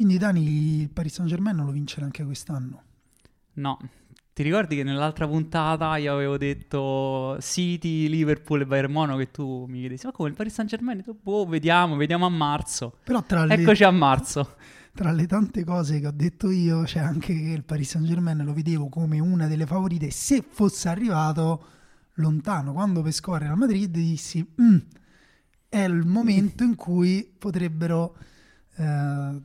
Quindi Dani, il Paris Saint Germain lo vincerà anche quest'anno. No, ti ricordi che nell'altra puntata io avevo detto City, Liverpool e Bayern Monaco che tu mi chiedessi ma come il Paris Saint Germain? Tu, boh, vediamo, vediamo a marzo. Però tra le, Eccoci a marzo. tra le tante cose che ho detto io c'è anche che il Paris Saint Germain lo vedevo come una delle favorite se fosse arrivato lontano. Quando pescò Real Madrid dissi "Mm, è il momento in cui potrebbero eh,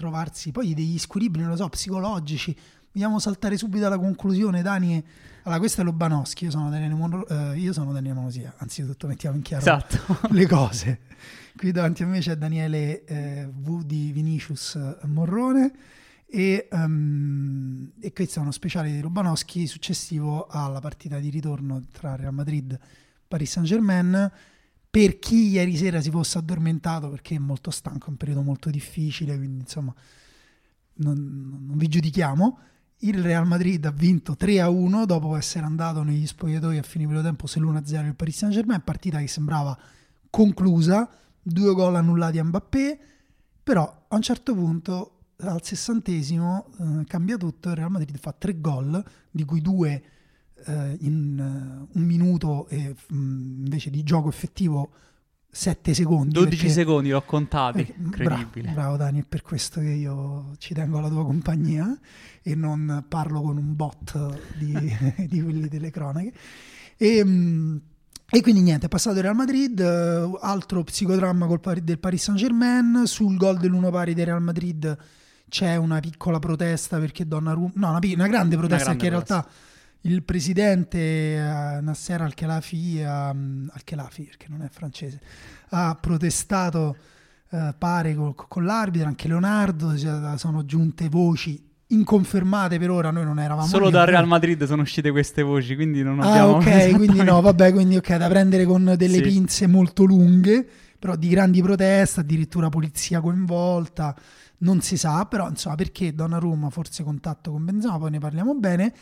trovarsi poi degli squilibri, non lo so, psicologici. Vogliamo saltare subito alla conclusione, Dani. Allora, questo è Lobanowski, io sono Daniele Monro, eh, io sono Daniele Monosia, anzitutto mettiamo in chiaro Esatto. le cose. Qui davanti a me c'è Daniele eh, V di Vinicius Morrone e, ehm, e questo è uno speciale di Lobanowski successivo alla partita di ritorno tra Real Madrid e Paris Saint Germain. Per chi ieri sera si fosse addormentato perché è molto stanco, è un periodo molto difficile, quindi insomma non, non vi giudichiamo. Il Real Madrid ha vinto 3-1 dopo essere andato negli spogliatoi a fine primo tempo sull'1-0 il Paris Saint Germain, partita che sembrava conclusa, due gol annullati a Mbappé, però a un certo punto al sessantesimo eh, cambia tutto, il Real Madrid fa tre gol, di cui due eh, in eh, un minuto e mh, invece di gioco effettivo 7 secondi. 12 perché- secondi l'ho contati, perché- incredibile. Bravo, bravo Dani, è per questo che io ci tengo alla tua compagnia e non parlo con un bot di, di quelli delle cronache. E, mh, e quindi niente, è passato il Real Madrid, eh, altro psicodramma col Pari- del Paris Saint Germain, sul gol dell'uno pari del Real Madrid c'è una piccola protesta perché Donnarumma, no una, una grande protesta grande perché in realtà il presidente eh, Nasser Al-Khelafi, ehm, Al-Khelafi perché non è francese, ha protestato eh, pare col- con, l'arbitro, anche Leonardo, cioè, sono giunte voci inconfermate per ora, noi non eravamo Solo lì, dal Real Madrid sono uscite queste voci, quindi non Ah, abbiamo ok, quindi no, vabbè, quindi ok, da prendere con delle Sì. pinze molto lunghe, però di grandi proteste, addirittura polizia coinvolta, non si sa, però insomma perché Donnarumma forse contatto con Benzema, poi ne parliamo bene.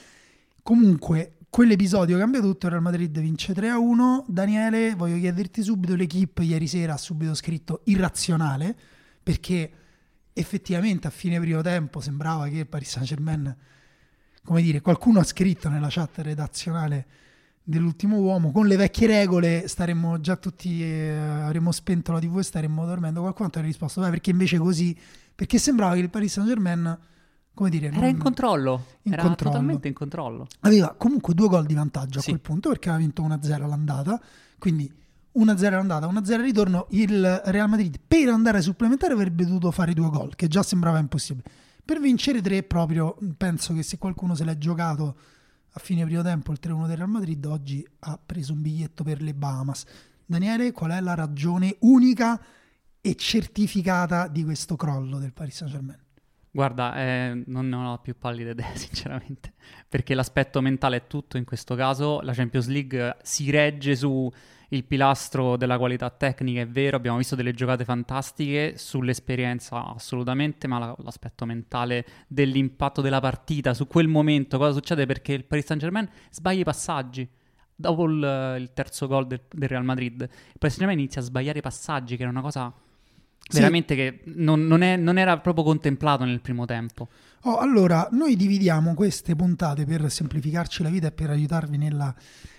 Comunque, quell'episodio cambia tutto, il Real Madrid vince 3-1. Daniele, voglio chiederti subito, l'equipe ieri sera ha subito scritto irrazionale, perché effettivamente a fine primo tempo sembrava che il Paris Saint-Germain, come dire, qualcuno ha scritto nella chat redazionale dell'ultimo uomo, con le vecchie regole staremmo già tutti, eh, avremmo spento la tv e staremmo dormendo. Qualcuno ha risposto, beh, perché invece così, perché sembrava che il Paris Saint-Germain, come dire, Era non- in controllo, in era controllo. totalmente in controllo. aveva comunque due gol di vantaggio a Sì. quel punto perché aveva vinto 1-0 all'andata, quindi 1-0 all'andata, 1-0 al ritorno, il Real Madrid per andare ai supplementari avrebbe dovuto fare due gol, che già sembrava impossibile. Per vincere tre proprio, penso che se qualcuno se l'è giocato a fine primo tempo il 3-1 del Real Madrid, oggi ha preso un biglietto per le Bahamas. Daniele, qual è la ragione unica e certificata di questo crollo del Paris Saint-Germain? Guarda, eh, non ne ho più pallida idea, sinceramente, perché l'aspetto mentale è tutto in questo caso. La Champions League si regge su il pilastro della qualità tecnica, è vero, abbiamo visto delle giocate fantastiche, sull'esperienza assolutamente, ma la- l'aspetto mentale dell'impatto della partita su quel momento, cosa succede? Perché il Paris Saint-Germain sbaglia i passaggi. Dopo il, il terzo gol del, del Real Madrid, il Paris Saint-Germain inizia a sbagliare i passaggi, che era una cosa Sì. veramente che non, non è- non era proprio contemplato nel primo tempo. Oh, allora, noi dividiamo queste puntate per semplificarci la vita e per aiutarvi nella-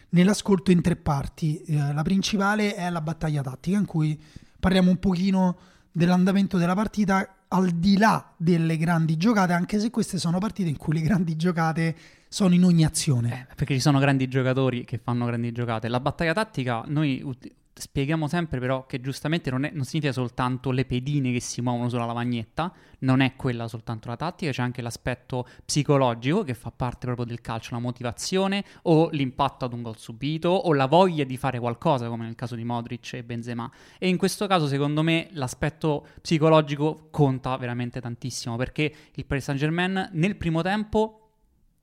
nell'ascolto in tre parti. Eh, la principale è la battaglia tattica, in cui parliamo un pochino dell'andamento della partita al di là delle grandi giocate, anche se queste sono partite in cui le grandi giocate sono in ogni azione. Eh, perché ci sono grandi giocatori che fanno grandi giocate. La battaglia tattica, noi ut- spieghiamo sempre però che giustamente non, è, non, significa soltanto le pedine che si muovono sulla lavagnetta, non è quella soltanto la tattica, c'è anche l'aspetto psicologico che fa parte proprio del calcio, la motivazione o l'impatto ad un gol subito o la voglia di fare qualcosa come nel caso di Modric e Benzema. E in questo caso secondo me l'aspetto psicologico conta veramente tantissimo perché il Paris Saint-Germain nel primo tempo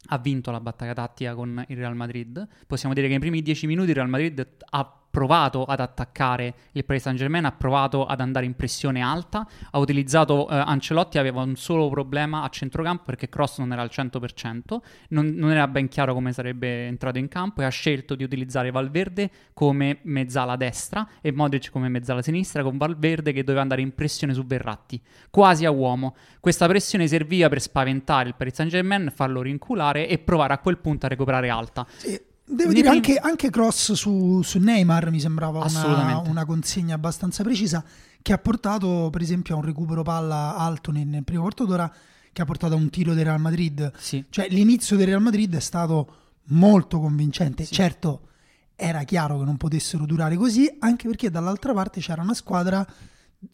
ha vinto la battaglia tattica con il Real Madrid. Possiamo dire che nei primi dieci minuti il Real Madrid ha provato ad attaccare il Paris Saint Germain, ha provato ad andare in pressione alta, ha utilizzato eh, Ancelotti, aveva un solo problema a centrocampo perché Cross non era al 100%, non, non, era ben chiaro come sarebbe entrato in campo e ha scelto di utilizzare Valverde come mezzala destra e Modric come mezzala sinistra con Valverde che doveva andare in pressione su Verratti, quasi a uomo. Questa pressione serviva per spaventare il Paris Saint Germain, farlo rinculare e provare a quel punto a recuperare alta. Sì. Devo dire anche, anche, cross su, su, Neymar mi sembrava una, una, consegna abbastanza precisa che ha portato per esempio a un recupero palla alto nel, nel primo quarto d'ora che ha portato a un tiro del Real Madrid. Sì. Cioè l'inizio del Real Madrid è stato molto convincente. Sì. Certo, era chiaro che non potessero durare così, anche perché dall'altra parte c'era una squadra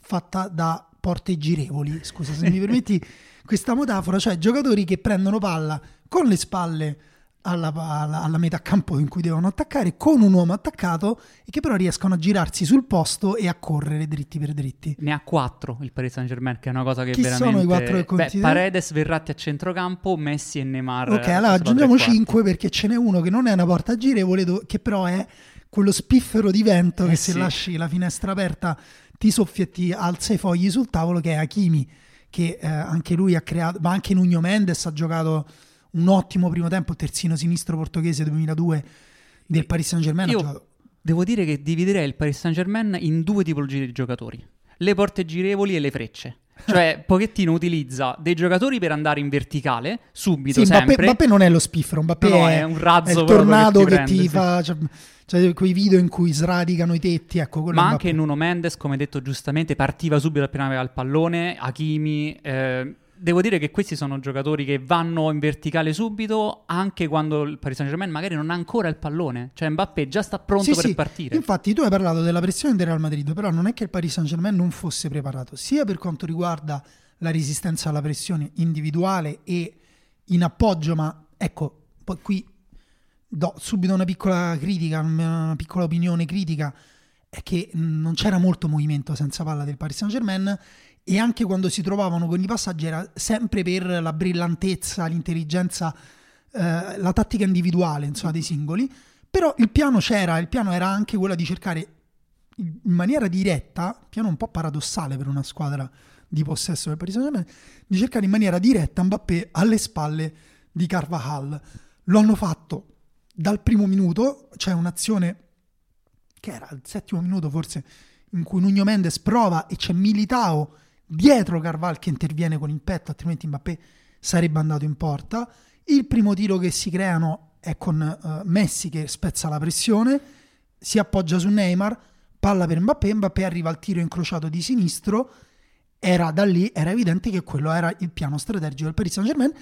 fatta da porte girevoli, scusa se mi permetti questa metafora, cioè giocatori che prendono palla con le spalle alla, alla, alla, metà campo in cui devono attaccare con un uomo attaccato e che però riescono a girarsi sul posto e a correre dritti per dritti. Ne ha quattro il Paris Saint Germain, che è una cosa che Chi veramente... sono i quattro che Beh, Paredes, Verratti a centrocampo, Messi e Neymar. Ok, allora aggiungiamo cinque perché ce n'è uno che non è una porta girevole, che però è quello spiffero di vento eh che sì. se lasci la finestra aperta ti soffia e ti alza i fogli sul tavolo, che è Hakimi, che eh, anche lui ha creato, ma anche Nuno Mendes ha giocato un ottimo primo tempo, terzino sinistro portoghese 2002 del Paris Saint Germain. Io devo dire che dividerei il Paris Saint Germain in due tipologie di giocatori, le porte girevoli e le frecce. Cioè, Pochettino utilizza dei giocatori per andare in verticale subito, sì, sempre. Mbappé, Mbappé non è lo spiffero, Mbappé no, è, è, un razzo è il tornado che, ti, che ti, fa... Cioè, cioè, quei video in cui sradicano i tetti, ecco, Ma anche Nuno Mendes, come detto giustamente, partiva subito appena aveva il pallone, Hakimi, eh, devo dire che questi sono giocatori che vanno in verticale subito anche quando il Paris Saint-Germain magari non ha ancora il pallone. Cioè Mbappé già sta pronto sì, per sì. partire. Infatti tu hai parlato della pressione del Real Madrid, però non è che il Paris Saint-Germain non fosse preparato, sia per quanto riguarda la resistenza alla pressione individuale e in appoggio, ma ecco, poi qui do subito una piccola critica, una piccola opinione critica, è che non c'era molto movimento senza palla del Paris Saint-Germain e anche quando si trovavano con i passaggi era sempre per la brillantezza, l'intelligenza, eh, la tattica individuale insomma, dei singoli, però il piano c'era, il piano era anche quello di cercare in maniera diretta, piano un po' paradossale per una squadra di possesso del Paris Saint-Germain, di cercare in maniera diretta Mbappé alle spalle di Carvajal. Lo hanno fatto dal primo minuto, c'è un'azione che era il settimo minuto forse, in cui Nuno Mendes prova e c'è Militao dietro Carval che interviene con il petto, altrimenti Mbappé sarebbe andato in porta. Il primo tiro che si creano è con uh, Messi che spezza la pressione, si appoggia su Neymar, palla per Mbappé, Mbappé arriva al tiro incrociato di sinistro, era da lì, era evidente che quello era il piano strategico del Paris Saint-Germain.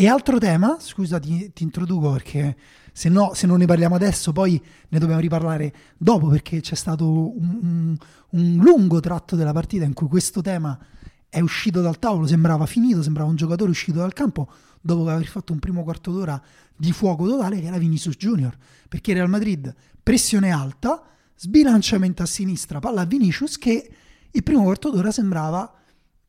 E altro tema, scusa ti, ti introduco perché se no, se non ne parliamo adesso, poi ne dobbiamo riparlare dopo perché c'è stato un, un, un lungo tratto della partita in cui questo tema è uscito dal tavolo, sembrava finito, sembrava un giocatore uscito dal campo dopo aver fatto un primo quarto d'ora di fuoco totale che era Vinicius Junior, perché Real Madrid pressione alta, sbilanciamento a sinistra, palla a Vinicius che il primo quarto d'ora sembrava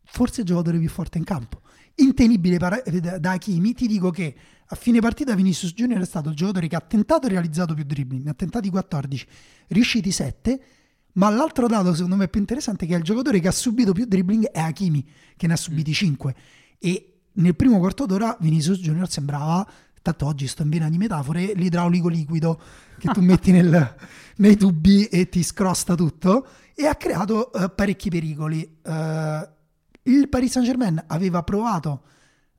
forse il giocatore più forte in campo. Intenibile da Hakimi, ti dico che a fine partita Vinicius Junior è stato il giocatore che ha tentato e realizzato più dribbling, ne ha tentati 14, riusciti 7, ma l'altro dato secondo me più interessante è che il giocatore che ha subito più dribbling è Hakimi, che ne ha subiti 5. Mm. E nel primo quarto d'ora Vinicius Junior sembrava, tanto oggi sto in vena di metafore, l'idraulico liquido che tu metti nel, nei tubi e ti scrosta tutto, e ha creato uh, parecchi pericoli. Uh, il Paris Saint Germain aveva provato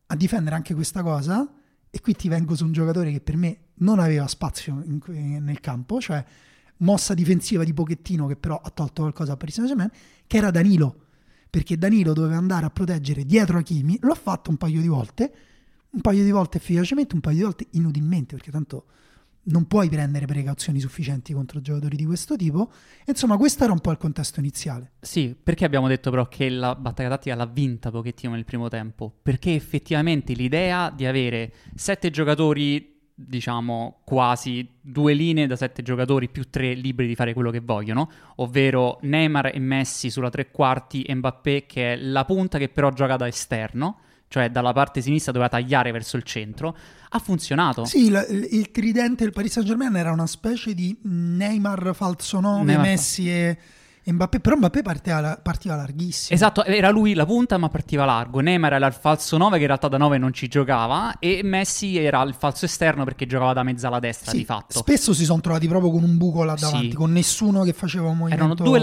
a difendere anche questa cosa, e qui ti vengo su un giocatore che per me non aveva spazio in, nel campo, cioè mossa difensiva di Pochettino che però ha tolto qualcosa a Paris Saint-Germain, che era Danilo, perché Danilo doveva andare a proteggere dietro Hakimi, lo ha fatto un paio di volte, un paio di volte efficacemente, un paio di volte inutilmente, perché tanto non puoi prendere precauzioni sufficienti contro giocatori di questo tipo. Insomma, questo era un po' il contesto iniziale. Sì, perché abbiamo detto però che la battaglia tattica l'ha vinta pochettino nel primo tempo? Perché effettivamente l'idea di avere sette giocatori diciamo quasi due linee da sette giocatori più tre liberi di fare quello che vogliono, ovvero Neymar e Messi sulla tre quarti e Mbappé che è la punta che però gioca da esterno, cioè dalla parte sinistra doveva tagliare verso il centro, ha funzionato. Sì, il, il tridente del Paris Saint-Germain era una specie di Neymar falso 9, Neymar- Messi e e Mbappé, però Mbappé partiva, partiva larghissimo. Esatto, era lui la punta ma partiva largo. Neymar era il falso 9 che in realtà da 9 non ci giocava e Messi era il falso esterno perché giocava da mezzala destra Sì, di fatto. Spesso si sono trovati proprio con un buco là Sì. davanti, con nessuno che faceva un movimento Erano due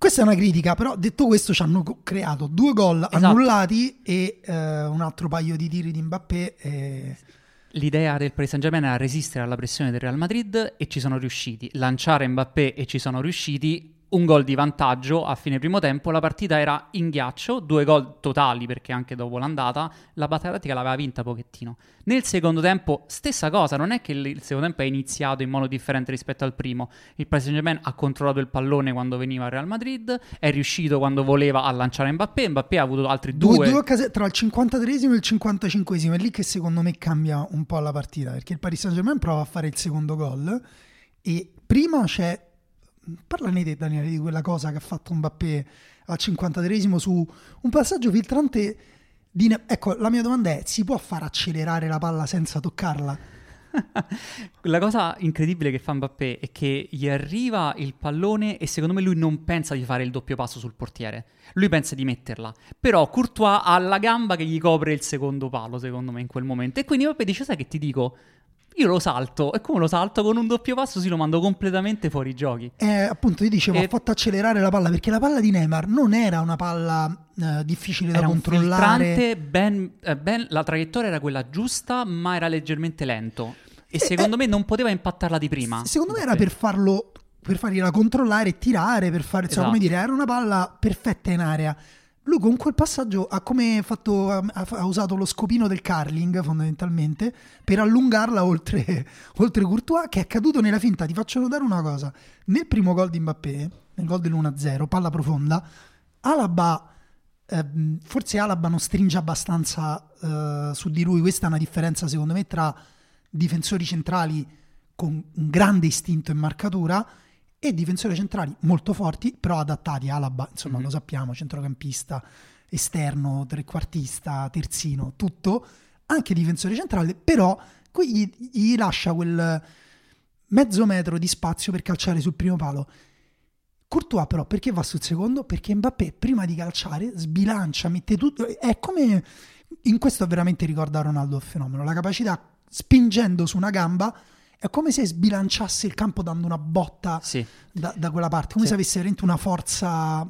Questa è una critica, però detto questo ci hanno creato due gol Esatto. annullati e eh, un altro paio di tiri di Mbappé. e- L'idea del Paris Saint-Germain era resistere alla pressione del Real Madrid e ci sono riusciti. Lanciare Mbappé e ci sono riusciti. Un gol di vantaggio a fine primo tempo. La partita era in ghiaccio, due gol totali perché anche dopo l'andata la battaglia tattica l'aveva vinta pochettino. Nel secondo tempo, stessa cosa, non è che il secondo tempo è iniziato in modo differente rispetto al primo. Il Paris Saint-Germain ha controllato il pallone quando veniva al Real Madrid, è riuscito quando voleva a lanciare Mbappé. Mbappé ha avuto altri Due, due. due occasioni tra il 53 e il 55 è lì che secondo me cambia un po' la partita perché il Paris Saint Germain prova a fare il secondo gol e prima c'è parlane te Daniele di quella cosa che ha fatto Mbappé al 53 su un passaggio filtrante di Ne- ecco la mia domanda è si può far accelerare la palla senza toccarla? La cosa incredibile che fa Mbappé è che gli arriva il pallone e secondo me lui non pensa di fare il doppio passo sul portiere. Lui pensa di metterla. Però Courtois ha la gamba che gli copre il secondo palo, secondo me, in quel momento. E quindi Mbappé dice, sai che ti dico? Io lo salto. E come lo salto? Con un doppio passo si lo mando completamente fuori giochi. Eh, appunto, io dicevo, E- ha fatto accelerare la palla perché la palla di Neymar non era una palla eh, difficile da Era un controllare. ben, eh, ben- la traiettoria era quella giusta, ma era leggermente lento. E Eh, secondo eh, me non poteva impattarla di prima. Secondo me era per farlo, per fargliela controllare e tirare, per fare, insomma, come Esatto. dire, era una palla perfetta in area. Lui con quel passaggio ha fatto, ha, ha usato lo scopino del curling fondamentalmente per allungarla oltre, oltre Courtois che è caduto nella finta. Ti faccio notare una cosa, nel primo gol di Mbappé, nel gol dell'1-0, palla profonda, Alaba, ehm, forse Alaba non stringe abbastanza eh, su di lui, questa è una differenza secondo me tra difensori centrali con un grande istinto in marcatura e difensori centrali molto forti, però adattati Alaba, insomma Mhm. lo sappiamo, centrocampista, esterno, trequartista, terzino, tutto, anche difensore centrale, però qui gli, gli lascia quel mezzo metro di spazio per calciare sul primo palo. Courtois però perché va sul secondo? Perché Mbappé prima di calciare sbilancia, mette tutto, è come in questo veramente ricorda Ronaldo il fenomeno, la capacità spingendo su una gamba è come se sbilanciasse il campo dando una botta Sì. da, da quella parte, come Sì. se avesse veramente una forza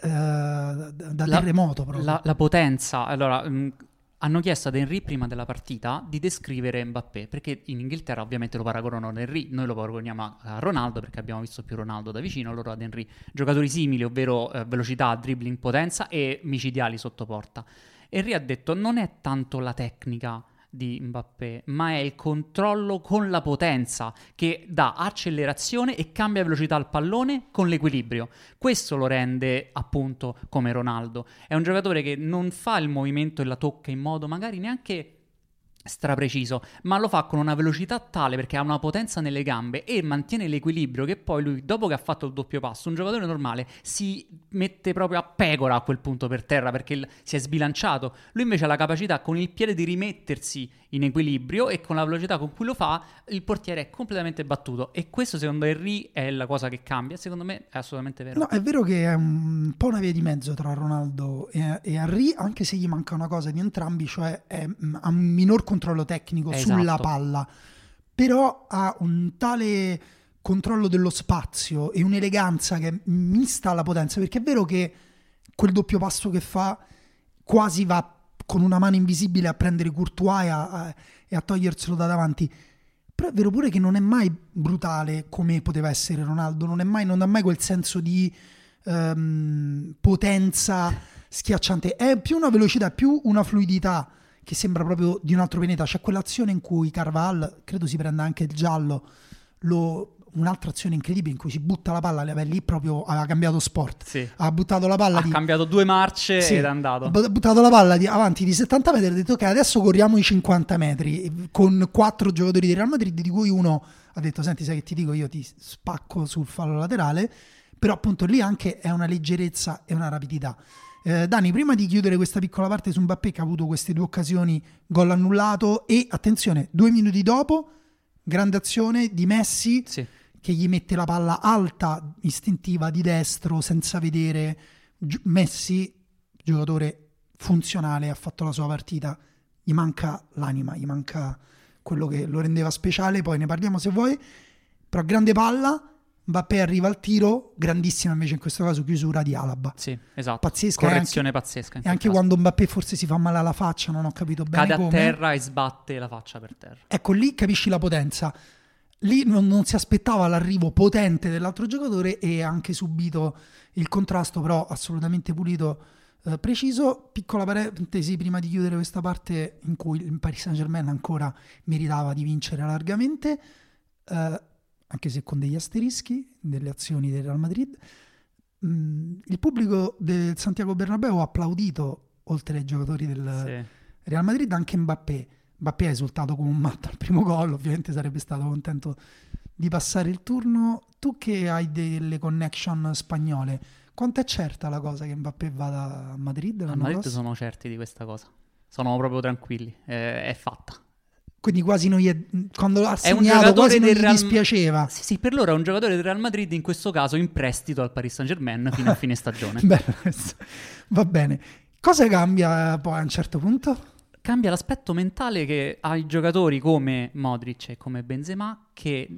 eh, da, da La- terremoto proprio. La, la potenza. Allora, mh, hanno chiesto ad Henry prima della partita di descrivere Mbappé, perché in Inghilterra ovviamente lo paragonano ad Henry, noi lo paragoniamo a- a Ronaldo perché abbiamo visto più Ronaldo da vicino, loro ad Henry. Giocatori simili, ovvero eh, velocità, dribbling, potenza e micidiali sotto porta. Henry ha detto non è tanto la tecnica di Mbappé, ma è il controllo con la potenza che dà accelerazione e cambia velocità al pallone con l'equilibrio. Questo lo rende appunto come Ronaldo. È un giocatore che non fa il movimento e la tocca in modo magari neanche strapreciso, ma lo fa con una velocità tale perché ha una potenza nelle gambe e mantiene l'equilibrio che poi lui, dopo che ha fatto il doppio passo, un giocatore normale si mette proprio a pecora a quel punto per terra perché si è sbilanciato. Lui invece ha la capacità con il piede di rimettersi in equilibrio e con la velocità con cui lo fa il portiere è completamente battuto e questo secondo Henry è la cosa che cambia, secondo me è assolutamente vero. No, è vero che è un po' una via di mezzo tra Ronaldo e, e Henry, anche se gli manca una cosa di entrambi, cioè è, mm, ha un minor controllo tecnico Esatto. sulla palla, però ha un tale controllo dello spazio e un'eleganza che mista alla potenza, perché è vero che quel doppio passo che fa quasi va con una mano invisibile a prendere Courtois e a, a- e a toglierselo da davanti. Però è vero pure che non è mai brutale come poteva essere Ronaldo, non, è mai, non ha mai quel senso di ehm, potenza schiacciante, è più una velocità, più una fluidità che sembra proprio di un altro pianeta. C'è quell'azione in cui Carval, credo si prenda anche il giallo, lo, un'altra azione incredibile in cui si butta la palla, beh, lì proprio aveva cambiato sport. Sì. Ha buttato la palla Ha di... cambiato due marce Sì, ed è andato. Ha buttato la palla di, avanti di 70 metri e ha detto ok adesso corriamo i 50 metri con quattro giocatori di Real Madrid di cui uno ha detto senti sai che ti dico io ti spacco sul fallo laterale però appunto lì anche è una leggerezza e una rapidità eh, Dani prima di chiudere questa piccola parte su Mbappé che ha avuto queste due occasioni gol annullato e attenzione due minuti dopo grande azione di Messi Sì. che gli mette la palla alta, istintiva, di destro, senza vedere. Gi- Messi, giocatore funzionale, ha fatto la sua partita, gli manca l'anima, gli manca quello che lo rendeva speciale, poi ne parliamo se vuoi, però grande palla, Mbappé arriva al tiro, grandissima invece in questo caso chiusura di Alaba. Sì, esatto. Pazzesca, e Correzione anche- pazzesca. E anche caso. quando Mbappé forse si fa male alla faccia, non ho capito bene cade a come. terra e sbatte la faccia per terra. Ecco, lì capisci la potenza. Lì non, non si aspettava l'arrivo potente dell'altro giocatore e ha anche subito il contrasto, però assolutamente pulito, eh, preciso. Piccola parentesi prima di chiudere questa parte in cui il Paris Saint-Germain ancora meritava di vincere largamente, eh, anche se con degli asterischi delle azioni del Real Madrid. Mm, il pubblico del Santiago Bernabeu ha applaudito, oltre ai giocatori del, Sì. Real Madrid anche Mbappé. Mbappé ha esultato come un matto al primo gol, ovviamente sarebbe stato contento di passare il turno. Tu che hai delle connection spagnole, quanto è certa la cosa che Mbappé vada a Madrid A Madrid prossimo? sono certi di questa cosa. Sono proprio tranquilli. È, è fatta. Quindi quasi non gli è, quando ha un segnato quasi non gli Real- dispiaceva. Sì, sì, per loro è un giocatore del Real Madrid, in questo caso in prestito al Paris Saint Germain fino a fine stagione. Bello. Va bene. Cosa cambia poi a un certo punto? Cambia l'aspetto mentale che ai giocatori come Modric e come Benzema che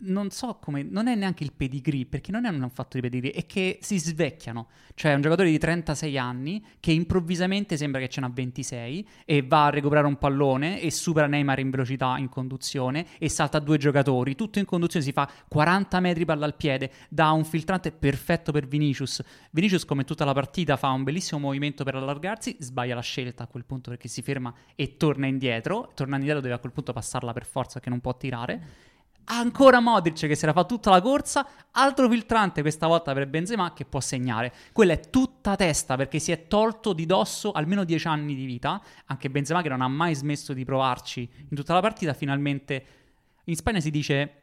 non so come, non è neanche il pedigree, perché non è un fatto di pedigree, è che si svecchiano. Cioè, un giocatore di 36 anni che improvvisamente sembra che ce n'ha 26 e va a recuperare un pallone e supera Neymar in velocità in conduzione e salta due giocatori. Tutto in conduzione si fa 40 metri palla al piede, dà un filtrante perfetto per Vinicius. Vinicius, come tutta la partita, fa un bellissimo movimento per allargarsi, sbaglia la scelta a quel punto perché si ferma e torna indietro. Tornando indietro deve a quel punto passarla per forza perché non può tirare. Ancora Modric che si era fatto tutta la corsa, altro filtrante questa volta per Benzema che può segnare. Quella è tutta testa perché si è tolto di dosso almeno 10 anni di vita. Anche Benzema che non ha mai smesso di provarci in tutta la partita, finalmente in Spagna si dice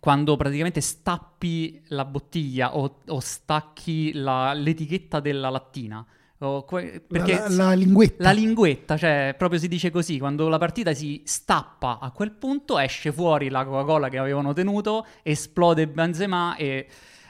quando praticamente stappi la bottiglia o, o stacchi la- l'etichetta della lattina. Que- perché la, la linguetta. la linguetta, cioè proprio si dice così, quando la partita si stappa a quel punto esce fuori la Coca-Cola che avevano tenuto, esplode Benzema e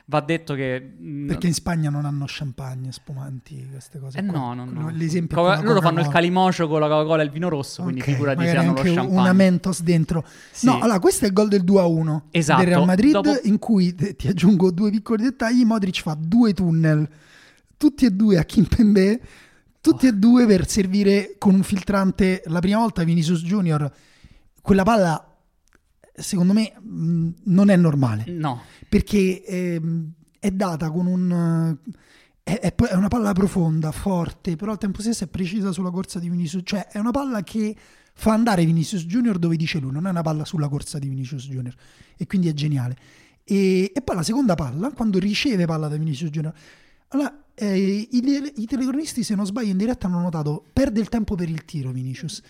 va detto che... mm, Perché in Spagna non hanno champagne, spumanti, queste cose. Eh qua. no, no, no. L'esempio Coca- la loro fanno il calimocio con la Coca-Cola e il vino rosso, quindi Ok, figurati se hanno lo champagne. una Mentos dentro. Sì. No, allora questo è il gol del 2-1 Esatto, del Real Madrid dopo- in cui ti aggiungo due piccoli dettagli, Modric fa due tunnel, tutti e due a Kimpembe, tutti e due per servire con un filtrante la prima volta Vinicius Junior. Quella palla secondo me mh, non è normale No, perché ehm, è data con un è, è è una palla profonda, forte, però al tempo stesso è precisa sulla corsa di Vinicius, cioè è una palla che fa andare Vinicius Junior dove dice lui, non è una palla sulla corsa di Vinicius Junior e quindi è geniale. E, e poi la seconda palla, quando riceve palla da Vinicius Junior, allora eh, i, i telecronisti se non sbaglio in diretta hanno notato perde il tempo per il tiro Vinicius,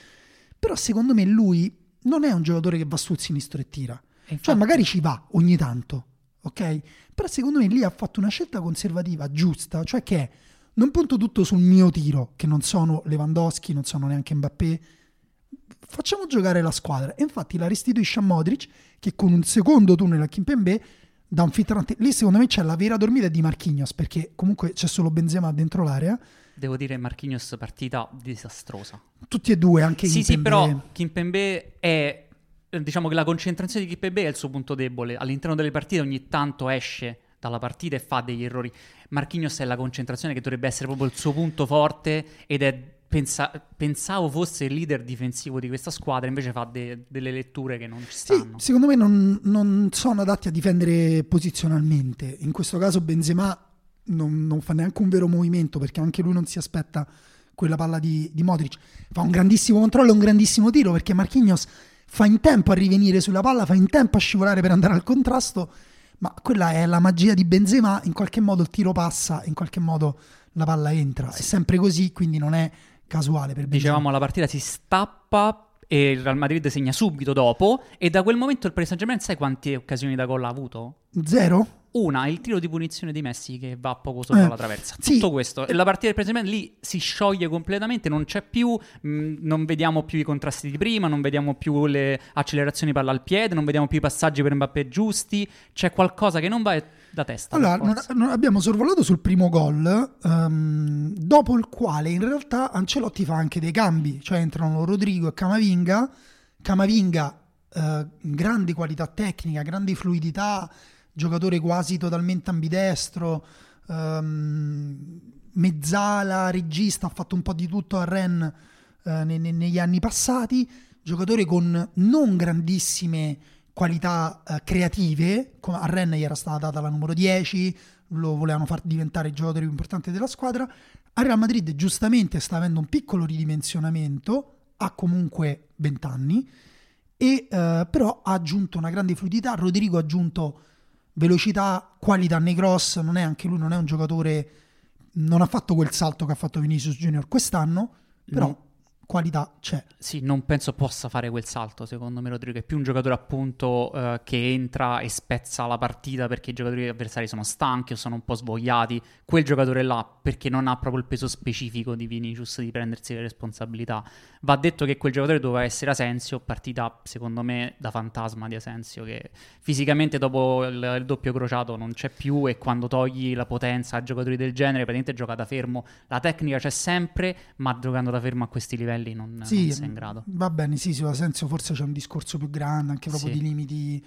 però secondo me lui non è un giocatore che va sul sinistro e tira. Cioè, infatti- magari ci va ogni tanto, ok? Però secondo me lì ha fatto una scelta conservativa giusta, cioè che non punto tutto sul mio tiro, che non sono Lewandowski, non sono neanche Mbappé. Facciamo giocare la squadra. E infatti la restituisce a Modric, che con un secondo tunnel a Kimpembe da un filtrante. Lì secondo me c'è la vera dormita di Marquinhos, perché comunque c'è solo Benzema dentro l'area. devo dire Marquinhos partita disastrosa. Tutti e due, anche Sì, sì, Kimpembe. però Kimpembe è diciamo che la concentrazione di Kimpembe è il suo punto debole. All'interno delle partite ogni tanto esce dalla partita e fa degli errori. Marquinhos è la concentrazione che dovrebbe essere proprio il suo punto forte ed è pensa- pensavo fosse il leader difensivo di questa squadra, invece fa de- delle letture che non ci Sì, stanno. secondo me non, non sono adatti a difendere posizionalmente. In questo caso Benzema non, non, fa neanche un vero movimento perché anche lui non si aspetta quella palla di, di Modric. Fa un grandissimo controllo e un grandissimo tiro perché Marquinhos fa in tempo a rivenire sulla palla, fa in tempo a scivolare per andare al contrasto, ma quella è la magia di Benzema, in qualche modo il tiro passa, in qualche modo la palla entra, è sempre così, quindi non è casuale per Benzema. Dicevamo la partita si stappa e il Real Madrid segna subito dopo e da quel momento il Paris Saint-Germain sai quante occasioni da gol ha avuto? Zero? Una, il tiro di punizione di Messi che va poco sopra eh, la traversa. Sì. Tutto questo. E la partita del Presidente lì si scioglie completamente, non c'è più, mh, mm, non vediamo più i contrasti di prima, non vediamo più le accelerazioni palla al piede, non vediamo più i passaggi per Mbappé giusti. C'è qualcosa che non va da testa. Allora, non, non abbiamo sorvolato sul primo gol, um, dopo il quale in realtà Ancelotti fa anche dei cambi, cioè entrano Rodrigo e Camavinga. Camavinga, uh, grande qualità tecnica, grande fluidità giocatore quasi totalmente ambidestro, um, mezzala, regista, ha fatto un po' di tutto a Rennes uh, ne, ne, negli anni passati, giocatore con non grandissime qualità uh, creative, a Rennes gli era stata data la numero 10, lo volevano far diventare il giocatore più importante della squadra, a Real Madrid giustamente sta avendo un piccolo ridimensionamento, ha comunque 20 anni, e, uh, però ha aggiunto una grande fluidità, Rodrigo ha aggiunto velocità, qualità nei cross, non è anche lui, non è un giocatore, non ha fatto quel salto che ha fatto Vinicius Junior quest'anno, però no qualità c'è. Sì, non penso possa fare quel salto, secondo me Rodrigo è più un giocatore appunto eh, che entra e spezza la partita perché i giocatori avversari sono stanchi o sono un po' svogliati, quel giocatore là perché non ha proprio il peso specifico di Vinicius di prendersi le responsabilità. Va detto che quel giocatore doveva essere Asensio, partita secondo me da fantasma di Asensio che fisicamente dopo il, il doppio crociato non c'è più e quando togli la potenza a giocatori del genere praticamente gioca da fermo, la tecnica c'è sempre ma giocando da fermo a questi livelli livelli non, sì, non sei in grado. Va bene, sì, sì, senso forse c'è un discorso più grande, anche proprio sì. di limiti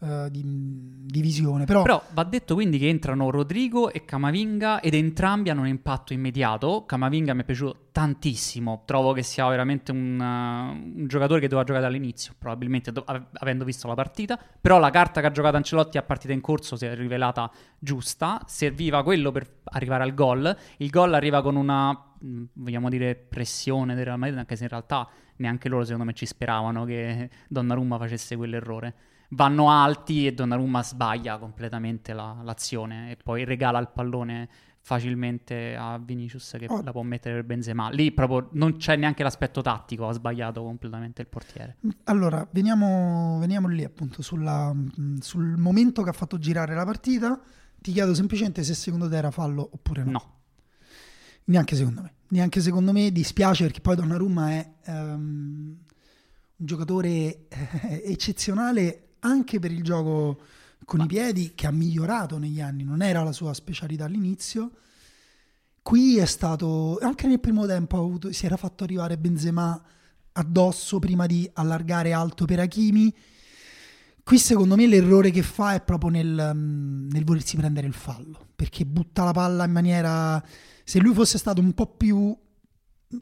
uh, di, di, visione. Però... però... va detto quindi che entrano Rodrigo e Camavinga ed entrambi hanno un impatto immediato. Camavinga mi è piaciuto tantissimo, trovo che sia veramente un, uh, un giocatore che doveva giocare dall'inizio, probabilmente do- avendo visto la partita, però la carta che ha giocato Ancelotti a partita in corso si è rivelata giusta, serviva quello per arrivare al gol, il gol arriva con una Mm, vogliamo dire, pressione del Real Madrid, anche se in realtà neanche loro secondo me ci speravano che Donnarumma facesse quell'errore. Vanno alti e Donnarumma sbaglia completamente la, l'azione e poi regala il pallone facilmente a Vinicius che oh. la può mettere per Benzema. Lì proprio non c'è neanche l'aspetto tattico, ha sbagliato completamente il portiere. Allora, veniamo, veniamo lì appunto sulla, mm, sul momento che ha fatto girare la partita. Ti chiedo semplicemente se secondo te era fallo oppure no. No. Neanche secondo me. Neanche secondo me dispiace perché poi Donnarumma è um, un giocatore eccezionale anche per il gioco con Ma... i piedi che ha migliorato negli anni, non era la sua specialità all'inizio. Qui è stato, anche nel primo tempo avuto, si era fatto arrivare Benzema addosso prima di allargare alto per Hakimi. Qui secondo me l'errore che fa è proprio nel, nel volersi prendere il fallo, perché butta la palla in maniera se lui fosse stato un po' più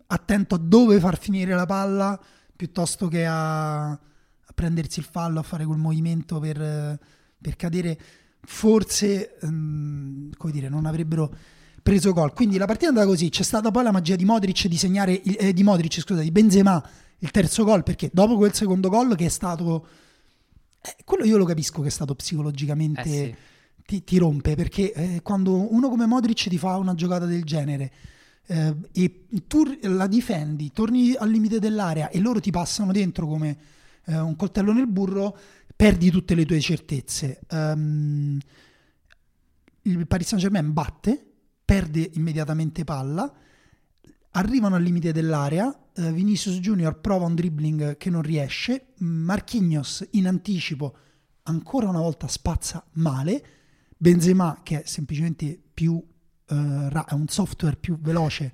attento a dove far finire la palla piuttosto che a, a prendersi il fallo, a fare quel movimento per, per cadere, forse um, come dire, non avrebbero preso gol. Quindi la partita è andata così. C'è stata poi la magia di Modric di segnare eh, di Modric, scusa, di Benzema il terzo gol perché dopo quel secondo gol che è stato eh, quello io lo capisco che è stato psicologicamente eh sì ti, ti rompe perché eh, quando uno come Modric ti fa una giocata del genere eh, e tu la difendi, torni al limite dell'area e loro ti passano dentro come eh, un coltello nel burro, perdi tutte le tue certezze. Um, il Paris Saint Germain batte, perde immediatamente palla, arrivano al limite dell'area, eh, Vinicius Junior prova un dribbling che non riesce, Marquinhos in anticipo ancora una volta spazza male, Benzema che è semplicemente più uh, ra- un software più veloce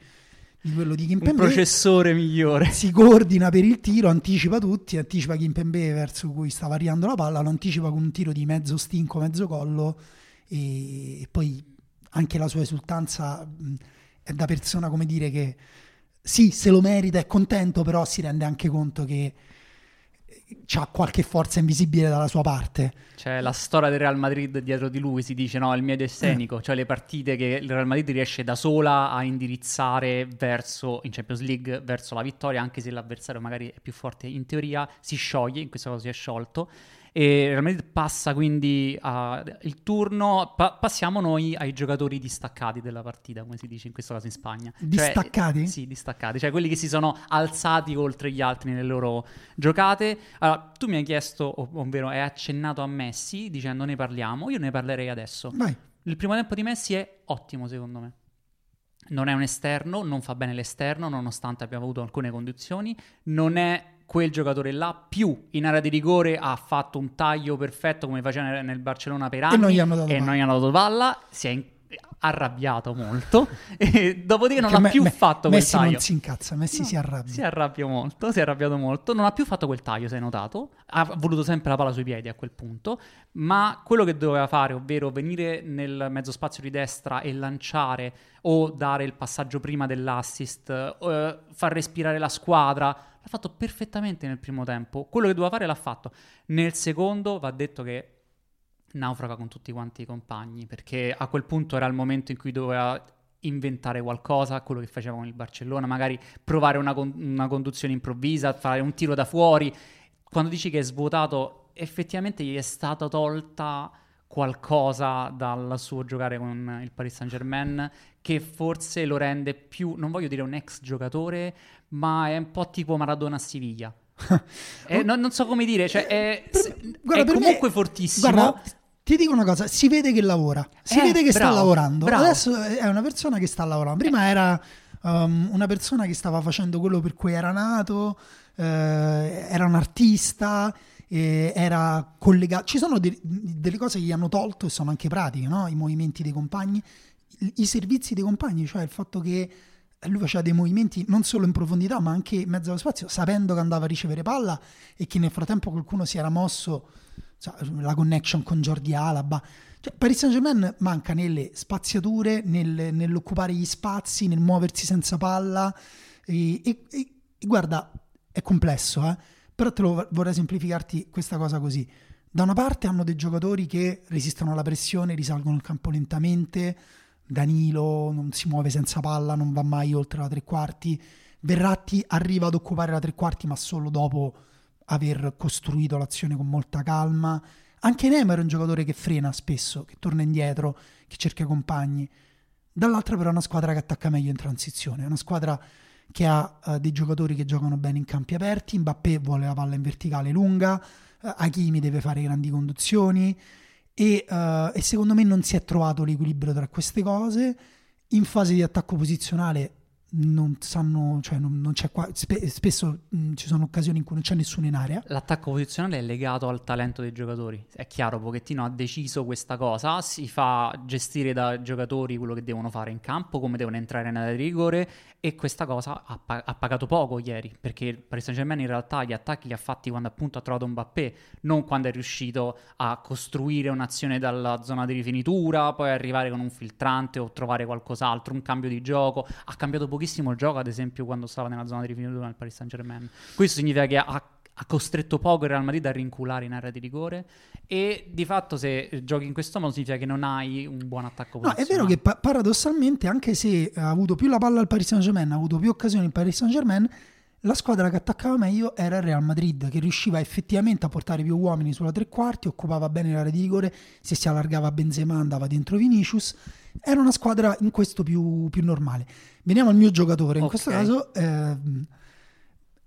di quello di Kimpembe. Un processore migliore. Si coordina per il tiro, anticipa tutti, anticipa Kimpembe verso cui sta variando la palla, lo anticipa con un tiro di mezzo stinco, mezzo collo e, e poi anche la sua esultanza mh, è da persona come dire che sì, se lo merita, è contento, però si rende anche conto che ha qualche forza invisibile dalla sua parte. C'è la storia del Real Madrid dietro di lui, si dice no, il miedo escenico, eh. cioè le partite che il Real Madrid riesce da sola a indirizzare verso, in Champions League, verso la vittoria, anche se l'avversario magari è più forte in teoria, si scioglie, in questo caso si è sciolto e Real Madrid passa quindi il turno, pa- passiamo noi ai giocatori distaccati della partita, come si dice in questo caso in Spagna. Cioè, distaccati? Cioè, sì, distaccati, cioè quelli che si sono alzati oltre gli altri nelle loro giocate. Allora, tu mi hai chiesto, ovvero hai accennato a Messi dicendo ne parliamo, io ne parlerei adesso. Vai. Il primo tempo di Messi è ottimo secondo me. Non è un esterno, non fa bene l'esterno, nonostante abbia avuto alcune condizioni. Non è quel giocatore là, più in area di rigore ha fatto un taglio perfetto come faceva nel Barcellona per anni e non gli hanno dato, e non gli hanno dato palla, si è in- arrabbiato molto e dopodiché non ha me, più me, fatto quel Messi taglio. non si incazza, Messi no, si arrabbia. Si arrabbia molto, si è arrabbiato molto, non ha più fatto quel taglio, se hai notato, ha voluto sempre la palla sui piedi a quel punto, ma quello che doveva fare, ovvero venire nel mezzo spazio di destra e lanciare o dare il passaggio prima dell'assist, eh, far respirare la squadra, L'ha fatto perfettamente nel primo tempo. Quello che doveva fare l'ha fatto. Nel secondo va detto che naufraga con tutti quanti i compagni, perché a quel punto era il momento in cui doveva inventare qualcosa, quello che faceva con il Barcellona, magari provare una, con- una conduzione improvvisa, fare un tiro da fuori. Quando dici che è svuotato, effettivamente gli è stata tolta qualcosa dal suo giocare con il Paris Saint Germain che forse lo rende più, non voglio dire un ex giocatore, ma è un po' tipo Maradona a Siviglia. eh, non, non, so come dire, cioè è, per, guarda, è comunque me, fortissimo. Guarda, ti dico una cosa, si vede che lavora, si eh, vede che bravo, sta lavorando. Bravo. Adesso è una persona che sta lavorando. Prima era um, una persona che stava facendo quello per cui era nato, eh, era un artista, eh, era collegato. Ci sono de- delle cose che gli hanno tolto e sono anche pratiche, no? i movimenti dei compagni, I-, i servizi dei compagni, cioè il fatto che lui faceva dei movimenti non solo in profondità ma anche in mezzo allo spazio, sapendo che andava a ricevere palla e che nel frattempo qualcuno si era mosso, la connection con Jordi Alaba. Cioè, Paris Saint Germain manca nelle spaziature, nel, nell'occupare gli spazi, nel muoversi senza palla. E, e, e guarda, è complesso, eh? Però te lo vorrei semplificarti questa cosa così. Da una parte hanno dei giocatori che resistono alla pressione, risalgono il campo lentamente. Danilo non si muove senza palla, non va mai oltre la tre quarti. Verratti arriva ad occupare la tre quarti, ma solo dopo aver costruito l'azione con molta calma. Anche Neymar è un giocatore che frena spesso, che torna indietro, che cerca compagni. Dall'altra però è una squadra che attacca meglio in transizione, è una squadra che ha uh, dei giocatori che giocano bene in campi aperti, Mbappé vuole la palla in verticale lunga, uh, Hakimi deve fare grandi conduzioni e, uh, e secondo me non si è trovato l'equilibrio tra queste cose. In fase di attacco posizionale non sanno, cioè non, non c'è qua, spe, spesso mh, ci sono occasioni in cui non c'è nessuno in area. L'attacco posizionale è legato al talento dei giocatori. È chiaro, Pochettino ha deciso questa cosa, si fa gestire da giocatori quello che devono fare in campo, come devono entrare in area di rigore e questa cosa ha, ha, pagato poco ieri, perché il Paris Saint-Germain in realtà gli attacchi li ha fatti quando appunto ha trovato Mbappé, non quando è riuscito a costruire un'azione dalla zona di rifinitura, poi arrivare con un filtrante o trovare qualcos'altro, un cambio di gioco. Ha cambiato pochissimo il gioco, ad esempio, quando stava nella zona di rifinitura nel Paris Saint-Germain. Questo significa che ha ha costretto poco il Real Madrid a rinculare in area di rigore e di fatto se giochi in questo modo significa che non hai un buon attacco no, è vero che pa- paradossalmente anche se ha avuto più la palla al Paris Saint Germain ha avuto più occasioni il Paris Saint Germain la squadra che attaccava meglio era il Real Madrid che riusciva effettivamente a portare più uomini sulla tre quarti occupava bene l'area di rigore se si allargava Benzema andava dentro Vinicius era una squadra in questo più, più normale veniamo al mio giocatore in okay. questo caso eh,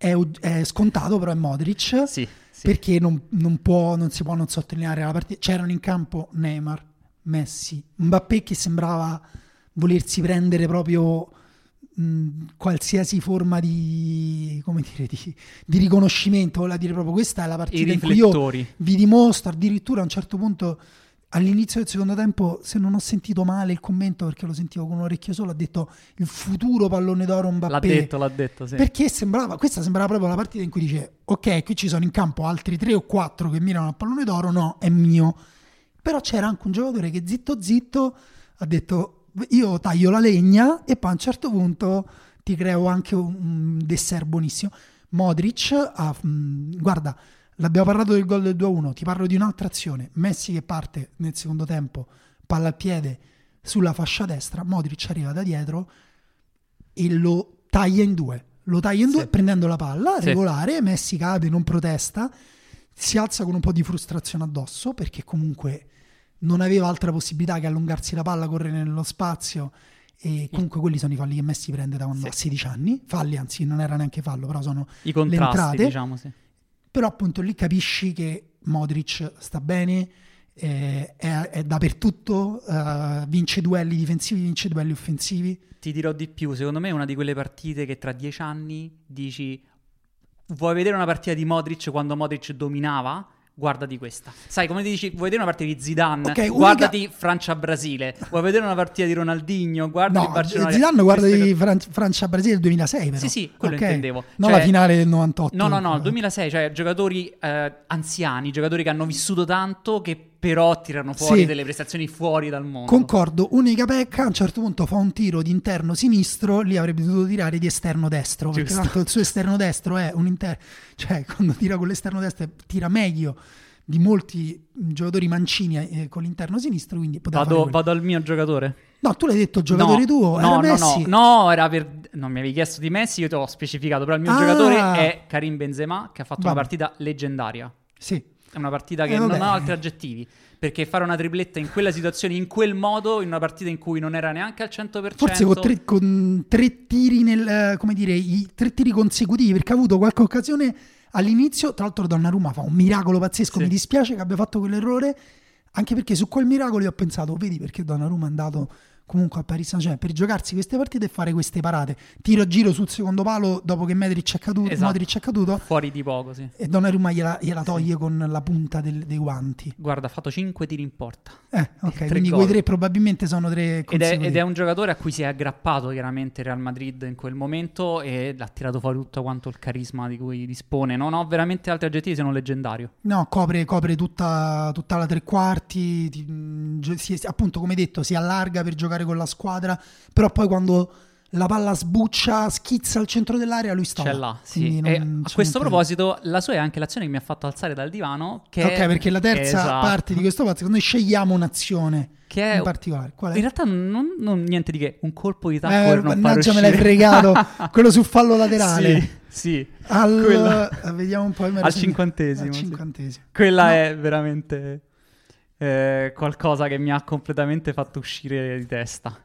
è, è scontato, però è Modric. Sì, sì. Perché non, non, può, non, si può non sottolineare la partita. C'erano in campo Neymar, Messi, Mbappé che sembrava volersi prendere proprio mh, qualsiasi forma di, dire, di, di, riconoscimento. Voleva dire proprio questa è la partita in cui io vi dimostro. Addirittura a un certo punto all'inizio del secondo tempo, se non ho sentito male il commento perché lo sentivo con un orecchio solo, ha detto il futuro pallone d'oro Mbappé. L'ha detto, l'ha detto, sì. Perché sembrava, questa sembrava proprio la partita in cui dice ok, qui ci sono in campo altri tre o quattro che mirano al pallone d'oro, no, è mio. Però c'era anche un giocatore che zitto zitto ha detto io taglio la legna e poi a un certo punto ti creo anche un dessert buonissimo. Modric ha, guarda, L'abbiamo parlato del gol del 2-1, ti parlo di un'altra azione. Messi che parte nel secondo tempo, palla al piede sulla fascia destra, Modric arriva da dietro e lo taglia in due. Lo taglia in Sì. due prendendo la palla, Sì. regolare, Messi cade, non protesta, si alza con un po' di frustrazione addosso perché comunque non aveva altra possibilità che allungarsi la palla, correre nello spazio e comunque quelli sono i falli che Messi prende da quando Sì. ha 16 anni, falli anzi non era neanche fallo, però sono I contrasti, entrate. diciamo, sì. però appunto lì capisci che Modric sta bene, eh, è, è dappertutto, eh, vince duelli difensivi, vince duelli offensivi. Ti dirò di più, secondo me è una di quelle partite che tra dieci anni dici vuoi vedere una partita di Modric quando Modric dominava? Guardati questa. Sai, come ti dici, vuoi vedere una partita di Zidane? Ok, unica- Guardati Francia-Brasile. Vuoi vedere una partita di Ronaldinho? Guardati No, Barcellona. Zidane guarda di Fran- Francia-Brasile del 2006 però. Sì, sì, quello Ok? intendevo. Non Cioè- la finale del 98. No, no, no, il Eh. 2006, cioè giocatori eh, anziani, giocatori che hanno vissuto tanto che però tirano fuori Sì. delle prestazioni fuori dal mondo. Concordo, unica pecca, a un certo punto fa un tiro di interno sinistro, lì avrebbe dovuto tirare di esterno destro, perché Giusto. tanto il suo esterno destro è un interno, cioè quando tira con l'esterno destro tira meglio di molti giocatori mancini eh, con l'interno sinistro, quindi Vado, vado al mio giocatore. No, tu l'hai detto giocatore no, tuo, no, era no, Messi. no, no, era per... Non mi avevi chiesto di Messi, io ti ho specificato, però il mio Ah. giocatore è Karim Benzema, che ha fatto una Vabbè. partita leggendaria. Sì. È una partita che Eh, non ha altri aggettivi. Perché fare una tripletta in quella situazione, in quel modo, in una partita in cui non era neanche al 100%... Forse con tre, con tre tiri nel, eh, come dire, i tre tiri consecutivi, perché ha avuto qualche occasione all'inizio, tra l'altro Donnarumma fa un miracolo pazzesco, Sì. mi dispiace che abbia fatto quell'errore, anche perché su quel miracolo io ho pensato, vedi perché Donnarumma è andato comunque a Paris Saint-Germain, per giocarsi queste partite e fare queste parate, tiro a giro sul secondo palo dopo che Modric è caduto, Esatto. Modric è caduto Fuori di poco, sì. e Donnarumma gliela, gliela toglie con la punta del- dei guanti. Guarda, ha fatto 5 tiri in porta. Eh, ok, tre quindi gol. quei tre probabilmente sono tre Ed è, ed è un giocatore a cui si è aggrappato chiaramente il Real Madrid in quel momento e ha tirato fuori tutto quanto il carisma di cui dispone. Non ho veramente altri aggettivi se non leggendario. No, copre, copre tutta, tutta la tre quarti, ti- gio- si- appunto come detto si allarga per giocare con la squadra, però poi quando la palla sbuccia, schizza al centro dell'area, lui sta C'è là. sì. a questo proposito, la sua è anche l'azione che mi ha fatto alzare dal divano. Che Ok, perché la terza Esatto. parte di questo pazzo, noi scegliamo un'azione Che è- in particolare. Qual è? In realtà non, non niente di che, un colpo di tacco Eh, mannaggia, me l'hai fregato. Quello sul fallo laterale. Sì, sì. Al, eh, vediamo un po'. Al cinquantesimo, Al sì. cinquantesimo. Quella No. è veramente eh, qualcosa che mi ha completamente fatto uscire di testa.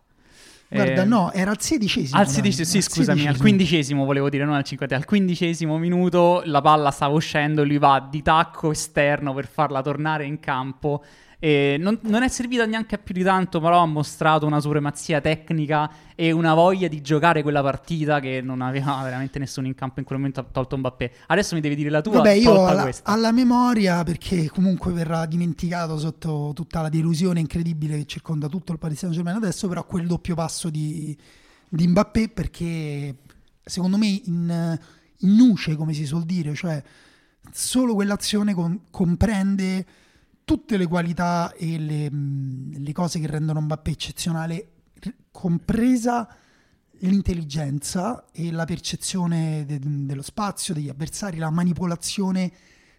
Guarda, Eh, no, era al sedicesimo. Al sedicesimo, sì, al scusami, al sedicesimo. quindicesimo volevo dire, non al cinquantesimo. Al quindicesimo minuto la palla stava uscendo, lui va di tacco esterno per farla tornare in campo. E non, non è servita neanche a più di tanto, però ha mostrato una supremazia tecnica e una voglia di giocare quella partita che non aveva veramente nessuno in campo in quel momento, tolto Mbappé. Adesso mi devi dire la tua, Vabbè, io alla, alla memoria, perché comunque verrà dimenticato sotto tutta la delusione incredibile che circonda tutto il Paris Saint-Germain adesso, però quel doppio passo di, di Mbappé, perché secondo me in, in nuce, come si suol dire, cioè solo quell'azione con- comprende tutte le qualità e le, mh, le cose che rendono Mbappé eccezionale, compresa l'intelligenza e la percezione de- dello spazio, degli avversari, la manipolazione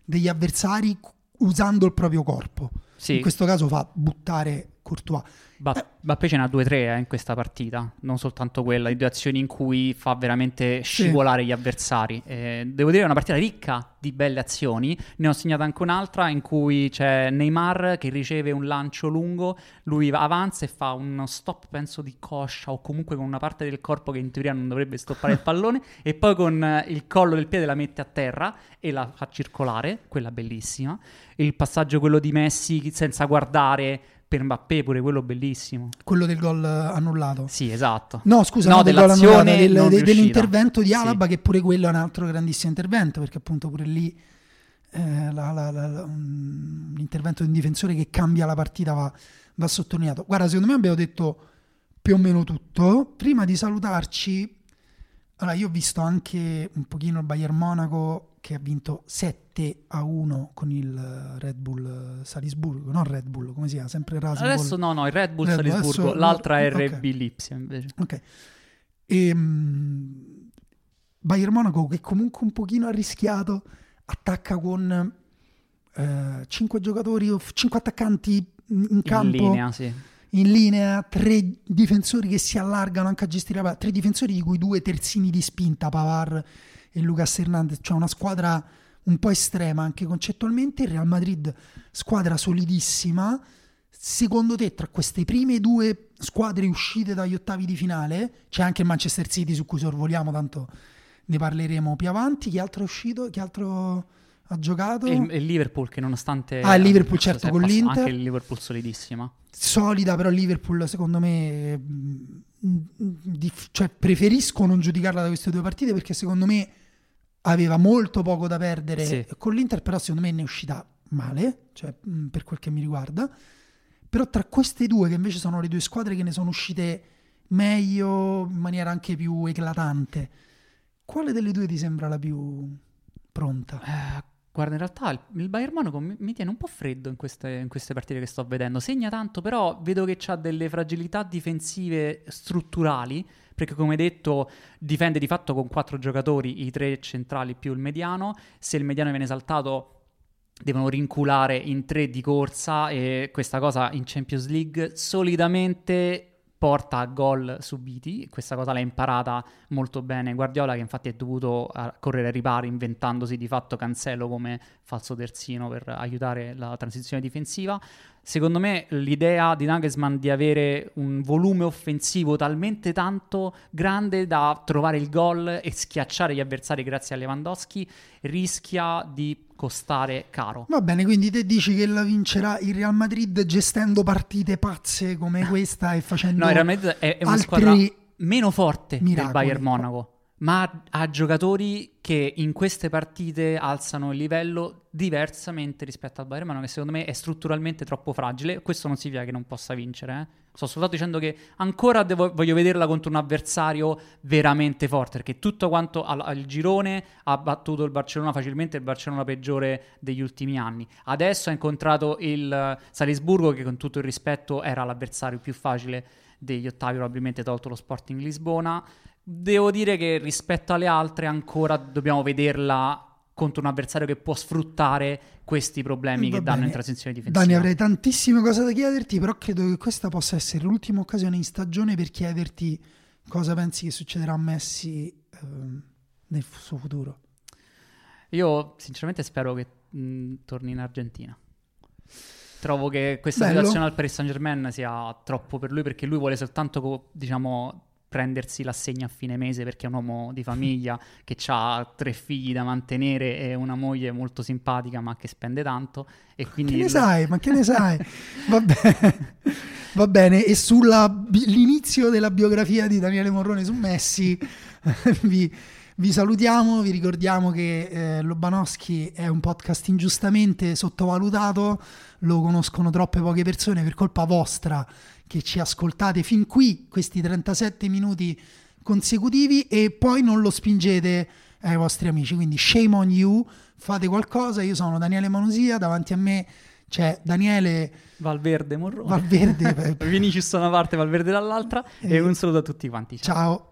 degli avversari usando il proprio corpo. Sì. In questo caso fa buttare Courtois. Eh. Bappé ce n'ha due o tre eh, in questa partita, non soltanto quella, di due azioni in cui fa veramente scivolare gli avversari. Eh, devo dire è una partita ricca di belle azioni, ne ho segnata anche un'altra in cui c'è Neymar che riceve un lancio lungo, lui va- avanza e fa uno stop penso di coscia o comunque con una parte del corpo che in teoria non dovrebbe stoppare il pallone e poi con eh, il collo del piede la mette a terra e la fa circolare, quella bellissima. Il passaggio quello di Messi senza guardare per Mbappé pure quello bellissimo. Quello del gol annullato. Sì, esatto. No, scusa, No, non del annullato, del- de- dell'intervento di Sì. Alaba, che pure quello è un altro grandissimo intervento, perché appunto pure lì eh, la- la- la- la- un intervento di un difensore che cambia la partita va, va sottolineato. Guarda, secondo me abbiamo detto più o meno tutto. Prima di salutarci, allora io ho visto anche un pochino il Bayern Monaco che ha vinto 7 a 1 con il Red Bull Salisburgo, non Red Bull, come si chiama? Sempre Rasenball. Adesso no, no, il Red Bull Red Salisburgo, adesso- l'altra è. RB Lipsia invece. Ok. E, mm, Bayern Monaco che comunque un pochino ha rischiato, attacca con eh, 5 giocatori, 5 attaccanti in campo. In linea, sì. In linea, tre difensori che si allargano anche a gestire la tre difensori di cui due terzini di spinta, Pavar e Lucas Hernandez, cioè una squadra un po' estrema anche concettualmente. Il Real Madrid, squadra solidissima. Secondo te, tra queste prime due squadre uscite dagli ottavi di finale, c'è anche il Manchester City su cui sorvoliamo, tanto ne parleremo più avanti. Chi altro è uscito? Chi altro ha giocato? E il, il Liverpool che nonostante... Ah, il Liverpool certo con l'Inter. Anche il Liverpool solidissima. Solida, però Liverpool secondo me... Mm, cioè, preferisco non giudicarla da queste due partite perché secondo me aveva molto poco da perdere sì. con l'Inter, però secondo me ne è uscita male, cioè, mm, per quel che mi riguarda. Però tra queste due, che invece sono le due squadre che ne sono uscite meglio, in maniera anche più eclatante, quale delle due ti sembra la più pronta? Eh, guarda, in realtà il, il Bayern Monaco mi, mi, tiene un po' freddo in queste, in queste, partite che sto vedendo. Segna tanto, però vedo che ha delle fragilità difensive strutturali, perché come detto difende di fatto con quattro giocatori, i tre centrali più il mediano. Se il mediano viene saltato devono rinculare in tre di corsa e questa cosa in Champions League solidamente porta a gol subiti, questa cosa l'ha imparata molto bene Guardiola che infatti è dovuto correre ai ripari inventandosi di fatto Cancelo come falso terzino per aiutare la transizione difensiva. Secondo me l'idea di Nagelsmann di avere un volume offensivo talmente tanto grande da trovare il gol e schiacciare gli avversari grazie a Lewandowski rischia di costare caro. Va bene, quindi te dici che la vincerà il Real Madrid gestendo partite pazze come questa e facendo No, il Real Madrid è, è una squadra meno forte miracoli. del Bayern Monaco ma ha giocatori che in queste partite alzano il livello diversamente rispetto al Bayern Monaco, che secondo me è strutturalmente troppo fragile. Questo non significa che non possa vincere. Eh. Sto soltanto dicendo che ancora devo, voglio vederla contro un avversario veramente forte, perché tutto quanto al, al, girone ha battuto il Barcellona facilmente, il Barcellona peggiore degli ultimi anni. Adesso ha incontrato il Salisburgo, che con tutto il rispetto era l'avversario più facile degli ottavi, probabilmente tolto lo Sporting Lisbona. Devo dire che rispetto alle altre ancora dobbiamo vederla contro un avversario che può sfruttare questi problemi Va che bene. danno in transizione difensiva. Dani, avrei tantissime cose da chiederti, però credo che questa possa essere l'ultima occasione in stagione per chiederti cosa pensi che succederà a Messi eh, nel suo futuro. Io sinceramente spero che mh, torni in Argentina. Trovo che questa Bello. situazione al Paris Saint Germain sia troppo per lui perché lui vuole soltanto, diciamo, prendersi l'assegno a fine mese perché è un uomo di famiglia che ha tre figli da mantenere e una moglie molto simpatica ma che spende tanto e quindi... Che ne sai? Ma che ne sai? Va bene. Va bene, e sull'inizio della biografia di Daniele Morrone su Messi vi, vi salutiamo, vi ricordiamo che eh, Lobanowski è un podcast ingiustamente sottovalutato, lo conoscono troppe poche persone per colpa vostra che ci ascoltate fin qui, questi 37 minuti consecutivi, e poi non lo spingete ai vostri amici. Quindi shame on you, fate qualcosa. Io sono Daniele Manusia, davanti a me c'è Daniele Valverde Morrone. Valverde. Vinicius da una parte, Valverde dall'altra. E, e un saluto a tutti quanti. ciao. ciao.